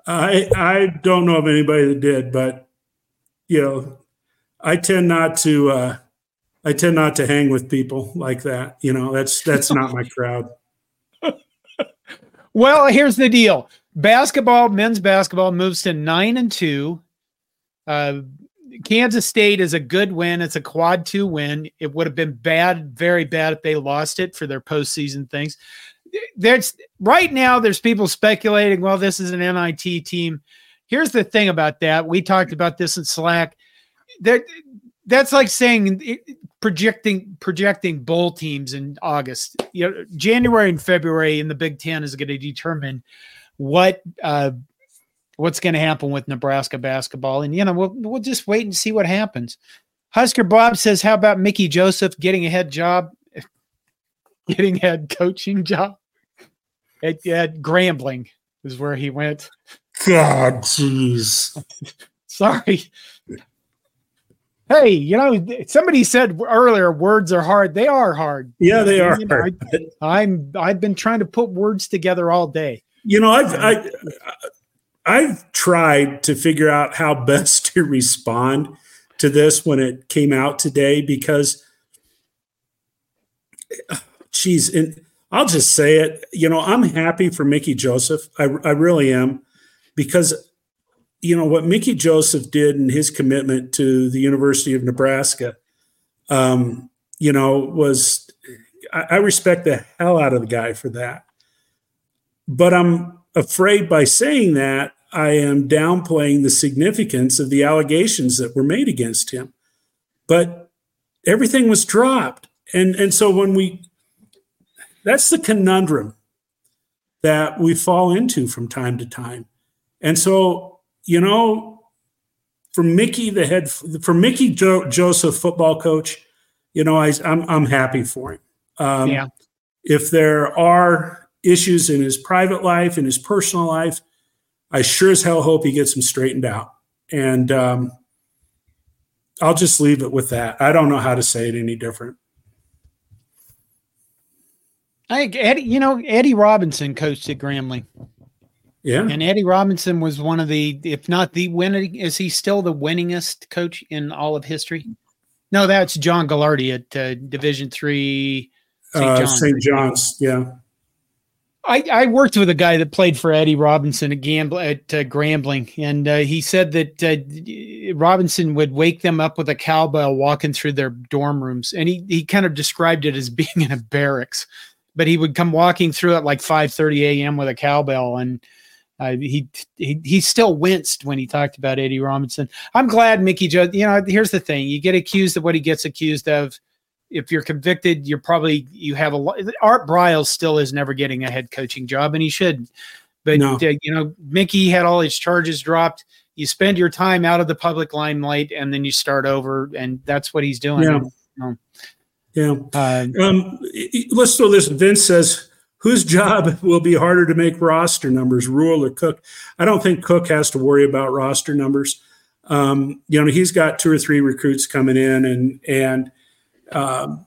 I I don't know of anybody that did, but you know, I tend not to. Uh, I tend not to hang with people like that. You know, that's that's not my crowd. [LAUGHS] [LAUGHS] well, here's the deal: basketball, men's basketball moves to nine and two uh, Kansas State is a good win. It's a quad two win. It would have been bad, very bad if they lost it for their postseason things. There's right now, there's people speculating, well, this is an NIT team. Here's the thing about that. We talked about this in Slack. That that's like saying projecting projecting bowl teams in August. You know, January and February in the Big Ten is going to determine what uh, what's going to happen with Nebraska basketball. And, you know, we'll, we'll just wait and see what happens. Husker Bob says, how about Mickey Joseph getting a head job, [LAUGHS] getting a head coaching job at, at Grambling is where he went. God, jeez. [LAUGHS] Sorry. Hey, you know, somebody said earlier words are hard. They are hard. Yeah, they are. You know, I, I'm I've been trying to put words together all day. You know, I've I, I've tried to figure out how best to respond to this when it came out today because geez, and I'll just say it, you know, I'm happy for Mickey Joseph. I, I really am because you know what Mickey Joseph did and his commitment to the University of Nebraska, um, you know, was I, I respect the hell out of the guy for that. But I'm afraid by saying that I am downplaying the significance of the allegations that were made against him. But everything was dropped. And and so when we that's the conundrum that we fall into from time to time. And so, you know, for Mickey, the head, for Mickey jo- Joseph, football coach, you know, I, I'm, I'm happy for him. Um, yeah. If there are issues in his private life, in his personal life, I sure as hell hope he gets them straightened out. And um, I'll just leave it with that. I don't know how to say it any different. I Eddie, you know, Eddie Robinson coached at Grambling. Yeah. And Eddie Robinson was one of the, if not the winning, is he still the winningest coach in all of history? No, that's John Gagliardi at uh, Division Three. St. Uh, St. John's, yeah. I, I worked with a guy that played for Eddie Robinson at, Gamble, at uh, Grambling, and uh, he said that uh, Robinson would wake them up with a cowbell walking through their dorm rooms, and he he kind of described it as [LAUGHS] being in a barracks, but he would come walking through at like five thirty a.m. with a cowbell, and uh, he, he he still winced when he talked about Eddie Robinson. I'm glad Mickey Joe. You know, here's the thing: you get accused of what he gets accused of. If you're convicted, you're probably you have a lot. Art Briles still is never getting a head coaching job, and he should. But no. uh, you know, Mickey had all his charges dropped. You spend your time out of the public limelight, and then you start over, and that's what he's doing. Yeah. You know? Yeah. Uh, um, let's throw this. Vince says whose job [LAUGHS] will be harder to make roster numbers, Rhule or Cook? I don't think Cook has to worry about roster numbers. Um, you know, he's got two or three recruits coming in, and and um,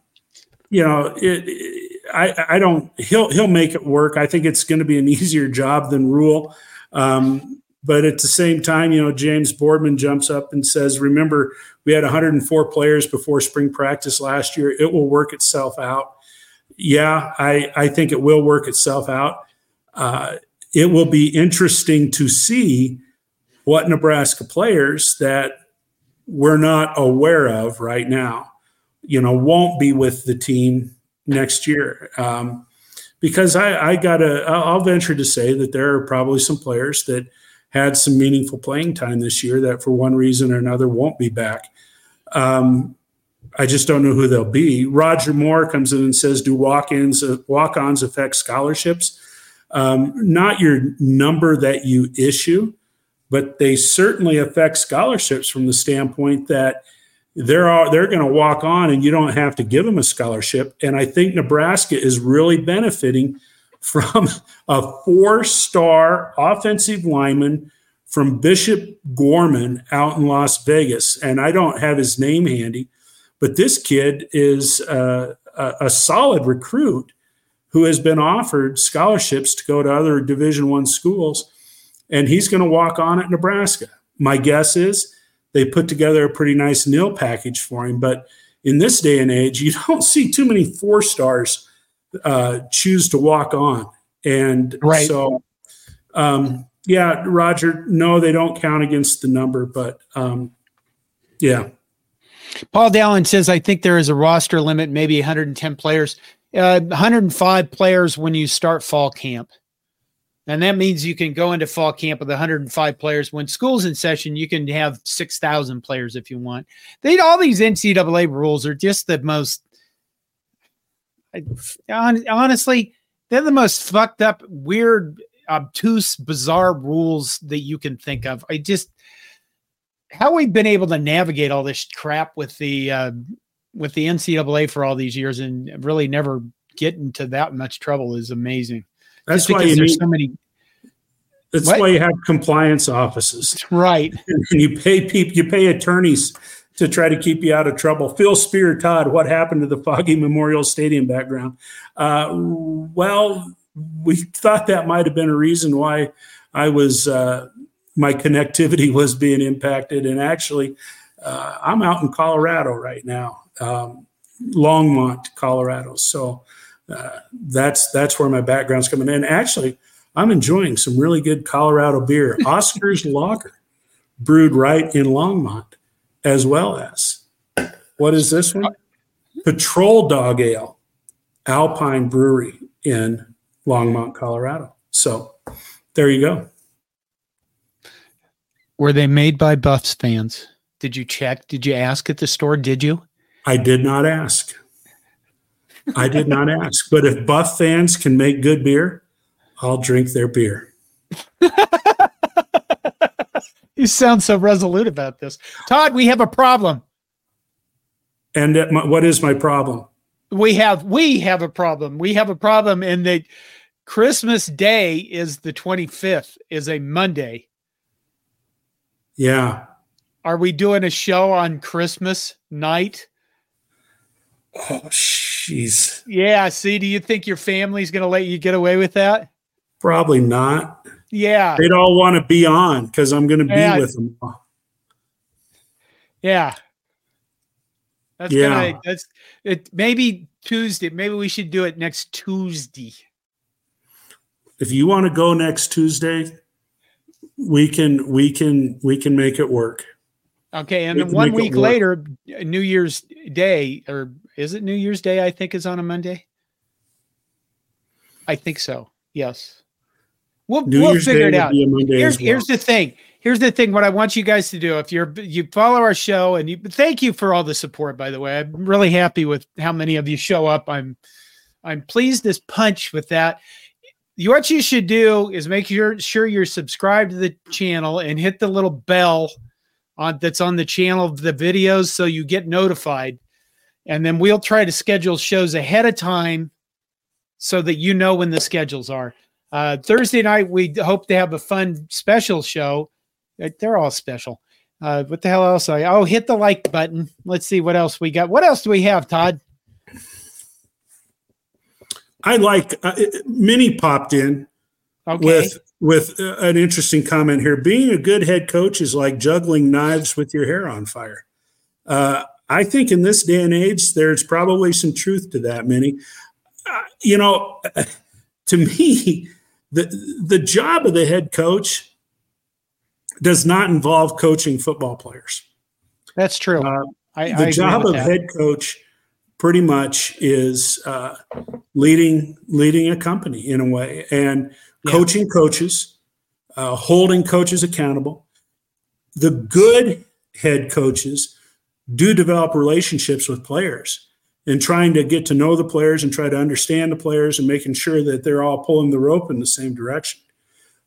you know, it, it, I I don't. He'll he'll make it work. I think it's going to be an [LAUGHS] easier job than Rhule. Um, but at the same time, you know, James Boardman jumps up and says, "Remember, we had 104 players before spring practice last year. It will work itself out." yeah, I, I think it will work itself out. Uh, it will be interesting to see what Nebraska players that we're not aware of right now, you know, won't be with the team next year. Um, because I, I gotta, I'll venture to say that there are probably some players that had some meaningful playing time this year that for one reason or another won't be back. Um, I just don't know who they'll be. Roger Moore comes in and says, "Do walk-ins uh, walk-ons affect scholarships?" Um, not your number that you issue, but they certainly affect scholarships from the standpoint that they're all, they're going to walk on, and you don't have to give them a scholarship. And I think Nebraska is really benefiting [LAUGHS] from a four-star offensive lineman from Bishop Gorman out in Las Vegas, and I don't have his name handy but this kid is uh, a, a, solid recruit who has been offered scholarships to go to other Division One schools, and he's going to walk on at Nebraska. My guess is they put together a pretty nice nil package for him. But in this day and age, [LAUGHS] you don't see too many four stars uh, choose to walk on, and right. so. Um, yeah, Roger. No, they don't count against the number, but um, yeah, Paul Dallin says, I think there is a roster limit, maybe 110 players, uh, 105 players when you start fall camp. And that means you can go into fall camp with 105 players. When school's in session, you can have 6,000 players if you want. They all these NCAA rules are just the most. Honestly, they're the most fucked up, weird obtuse, bizarre rules that you can think of. I just how we've been able to navigate all this crap with the uh, with the NCAA for all these years and really never get into that much trouble is amazing. That's Just why you there's need, so many that's What? why you have compliance offices. [LAUGHS] right. and you pay people, you pay attorneys to try to keep you out of trouble. Phil Spear, Todd, what happened to the Foggy Memorial Stadium background? Uh, well, we thought that might have been a reason why I was uh, my connectivity [LAUGHS] was being impacted, and actually, uh, I'm out in Colorado right now, um, Longmont, Colorado. So uh, that's that's where my background's coming in. Actually, I'm enjoying some really good Colorado beer, [LAUGHS] Oscar's Lager brewed right in Longmont, as well as what is this one? Patrol Dog Ale, Alpine Brewery in Longmont, Colorado. So there you go. Were they made by Buffs fans? Did you check? Did you ask at the store? Did you? I did not ask. I did not ask. But if Buff fans can make good beer, I'll drink their beer. [LAUGHS] You sound so resolute about this. Todd, we have a problem. And my, what is my problem? We have we have a problem. We have a problem in that Christmas Day is the 25th, is a Monday. Yeah. Are we doing a show on Christmas night? Oh, jeez. Yeah. See, do you think your family's going to let you get away with that? Probably not. Yeah. They'd all want to be on because I'm going to be Yeah. with them. Yeah. That's Yeah. gonna that's it maybe Tuesday. Maybe we should do it next Tuesday. If you want to go next Tuesday, we can we can we can make it work. Okay, and We then one week later, New Year's Day, or is it New Year's Day? I think is on a Monday. I think so. Yes. We'll New we'll Year's figure Day it out. Here's well. here's the thing. Here's the thing. What I want you guys to do, if you're you follow our show, and you thank you for all the support. By the way, I'm really happy with how many of you show up. I'm I'm pleased as punch with that. What you should do is make sure sure you're subscribed to the channel and hit the little bell on that's on the channel of the videos so you get notified. And then we'll try to schedule shows ahead of time so that you know when the schedules are. Uh, Thursday night, we hope to have a fun special show. Uh, They're all special. Uh, what the hell else? I oh, hit the like button. Let's see what else we got. What else do we have, Todd? I like uh, Minnie popped in Okay. with with uh, an interesting comment here. Being a good head coach is like juggling knives with your hair on fire. Uh, I think in this day and age, there's probably some truth to that, Minnie. Uh, you know, [LAUGHS] to me, the the job of the head coach does not involve coaching football players. That's true. Uh, I, I the agree job of that. head coach pretty much is uh, leading leading a company in a way and Yeah. coaching coaches uh, holding coaches accountable the good head coaches do develop relationships with players and trying to get to know the players and try to understand the players and making sure that they're all pulling the rope in the same direction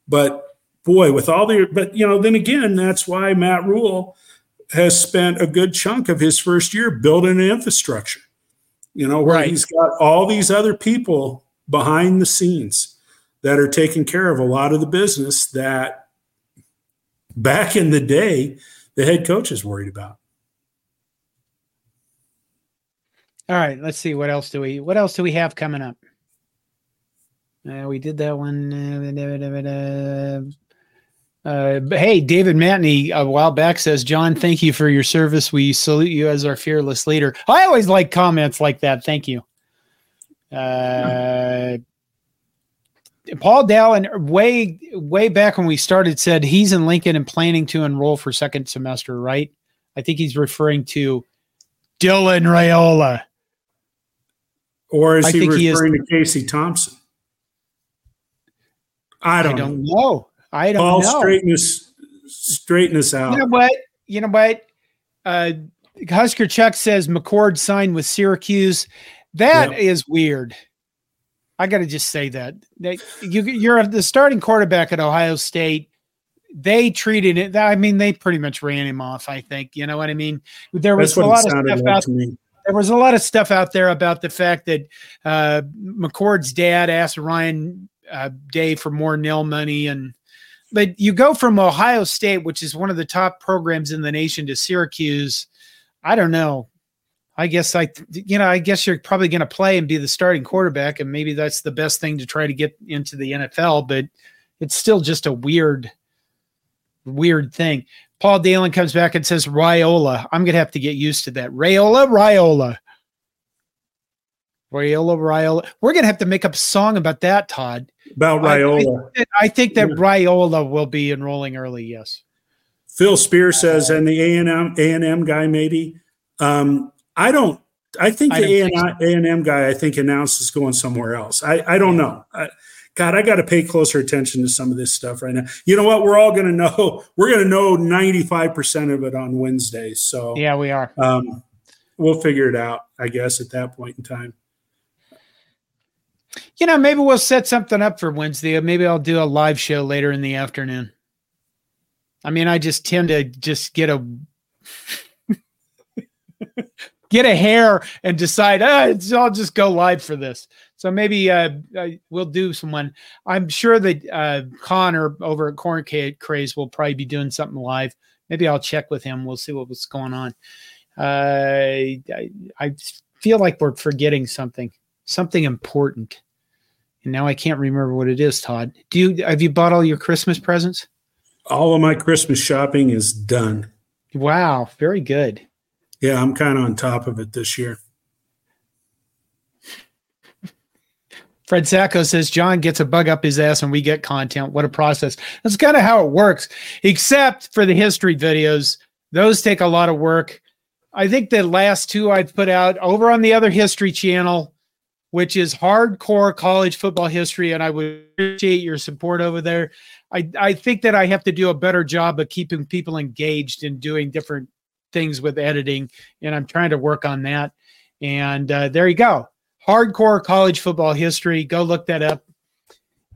but boy with all the but you know then again that's why matt rhule has spent a good chunk of his first year building an infrastructure. You know, where Right. he's got all these other people behind the scenes that are taking care of a lot of the business that back in the day the head coach is worried about. All right, let's see what else do we what else do we have coming up? Uh, we did that one. Uh, uh, hey, David Matney a while back says, "John, thank you for your service. We salute you as our fearless leader." I always like comments like that. Thank you. Uh, Paul Dallin, way way back when we started, said he's in Lincoln and planning to enroll for second semester. Right? I think he's referring to Dylan Raiola. Or is I he think he is- referring to Casey Thompson? I I don't, don't know. know. I don't Paul, know. straighten us out. You know what? You know what? Uh, Husker Chuck says McCord signed with Syracuse. That Yeah. is weird. I got to just say that, that you, you're the starting quarterback at Ohio State. They treated it. I mean, they pretty much ran him off. I think you know what I mean. There was a lot of stuff out. There was a lot of stuff out there about the fact that uh, McCord's dad asked Ryan uh, Day for more nil money, and but you go from Ohio State, which is one of the top programs in the nation, to Syracuse. I don't know. I guess I, you know, I guess you're probably going to play and be the starting quarterback, and maybe that's the best thing to try to get into the NFL. But it's still just a weird, weird thing. Paul Dalen comes back and says Raiola. I'm going to have to get used to that. Raiola, Raiola, Raiola, Raiola. We're going to have to make up a song about that, Todd. About Raiola. I, I think that Raiola will be enrolling early. Yes. Phil Spear says, and the A and M A and M guy maybe. Um, I don't. I think the A and M guy. I think announced is going somewhere else. I I don't know. I, God, I got to pay closer attention to some of this stuff right now. You know what? We're all going to know. [LAUGHS] We're going to know ninety five percent of it on Wednesday. So yeah, we are. Um, we'll figure it out. I guess at that point in time. You know, maybe we'll set something up for Wednesday. Maybe I'll do a live show later in the afternoon. I mean, I just tend to just get a [LAUGHS] get a hair and decide, ah, I'll just go live for this. So maybe uh, we'll do someone. I'm sure that uh, Connor over at Corn Craze will probably be doing something live. Maybe I'll check with him. We'll see what's going on. Uh, I, I feel like we're forgetting something, something important. And now I can't remember what it is, Todd. Do you have you bought all your Christmas presents? All of my Christmas shopping is done. Wow, very good. Yeah, I'm kind of on top of it this year. Fred Sacco says John gets a bug up his ass and we get content. What a process. That's kind of how it works, except for the history videos. Those take a lot of work. I think the last two I've put out over on the other history channel, which is hardcore college football history, and I would appreciate your support over there. I, I think that I have to do a better job of keeping people engaged and doing different things with editing, and I'm trying to work on that. And uh, there you go. Hardcore college football history. Go look that up.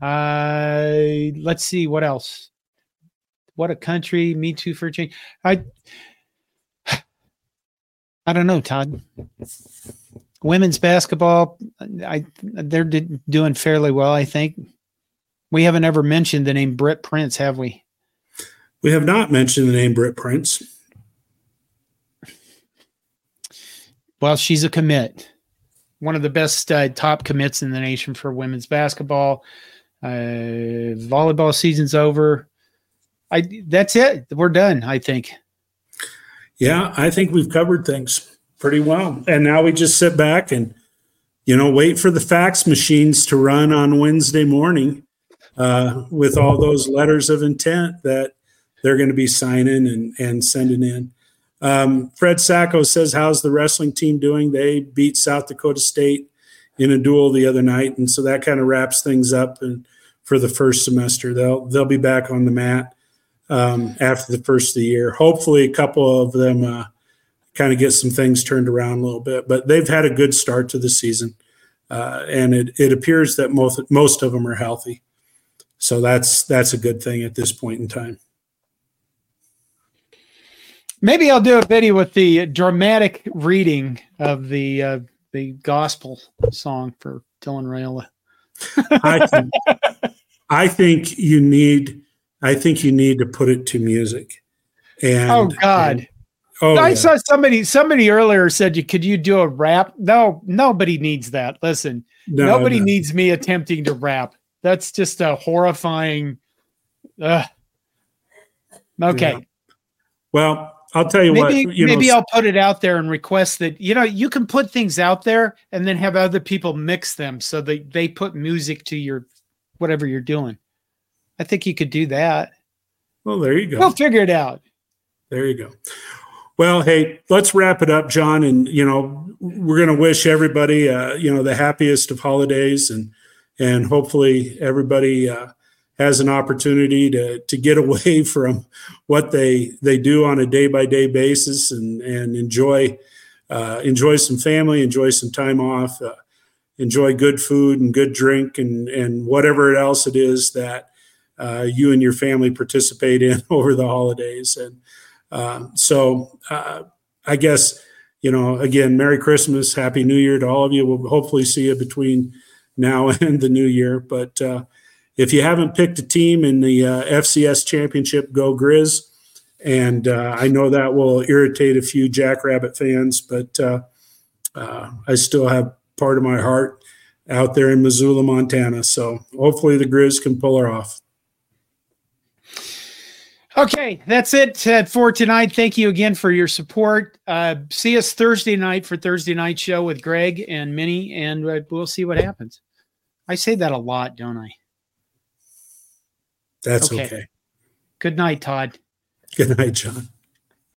Uh, let's see what else. What a country. Me too for change. I I don't know, Todd. Women's basketball, I they're doing fairly well, I think. We haven't ever mentioned the name Britt Prince, have we? We have not mentioned the name Britt Prince. Well, she's a commit, one of the best uh, top commits in the nation for women's basketball. Uh, volleyball season's over. I that's it. We're done. I think. Yeah, I think we've covered things pretty well, and now we just sit back and you know wait for the fax machines to run on Wednesday morning uh, with all those letters of intent that they're going to be signing and and sending in. Um, Fred Sacco says, "How's the wrestling team doing?" They beat South Dakota State in a duel the other night, and so that kind of wraps things up. And for the first semester, they'll they'll be back on the mat um, after the first of the year. Hopefully, a couple of them uh, kind of get some things turned around a little bit, but they've had a good start to the season, uh, and it it appears that most most of them are healthy. So that's that's a good thing at this point in time. Maybe I'll do a video with the dramatic reading of the uh, the gospel song for Dylan Raiola. I, think, I think you need. I think you need to put it to music. And oh God. And, oh, I yeah. saw somebody somebody earlier said you could you do a rap? No, nobody needs that. Listen, no, nobody no. needs me attempting to rap. That's just a horrifying. Uh, okay. Yeah. Well, I'll tell you maybe, what. You maybe know, I'll put it out there and request that you know you can put things out there and then have other people mix them so that they put music to your whatever you're doing. I think you could do that. Well, there you go. We'll figure it out. There you go. Well, hey, let's wrap it up, John. And you know, we're going to wish everybody, uh, you know, the happiest of holidays, and and hopefully everybody uh, has an opportunity to to get [LAUGHS] away from what they they do on a day by day basis and and enjoy uh, enjoy some family, enjoy some time off. Uh, enjoy good food and good drink and and whatever else it is that uh, you and your family participate in [LAUGHS] over the holidays. And uh, so, uh, I guess you know, again, Merry Christmas, Happy New Year to all of you. We'll hopefully see you between now [LAUGHS] and the new year. But uh, if you haven't picked a team in the uh, FCS championship, go Grizz. And uh, I know that will irritate a few Jackrabbit fans, but I still have part of my heart out there in Missoula, Montana. So hopefully the Grizz can pull her off. Okay, that's it uh, for tonight. Thank you again for your support. Uh, see us Thursday night for Thursday night show with Greg and Minnie, and uh, we'll see what happens. I say that a lot, don't I? That's okay. okay. Good night, Todd. Good night, John.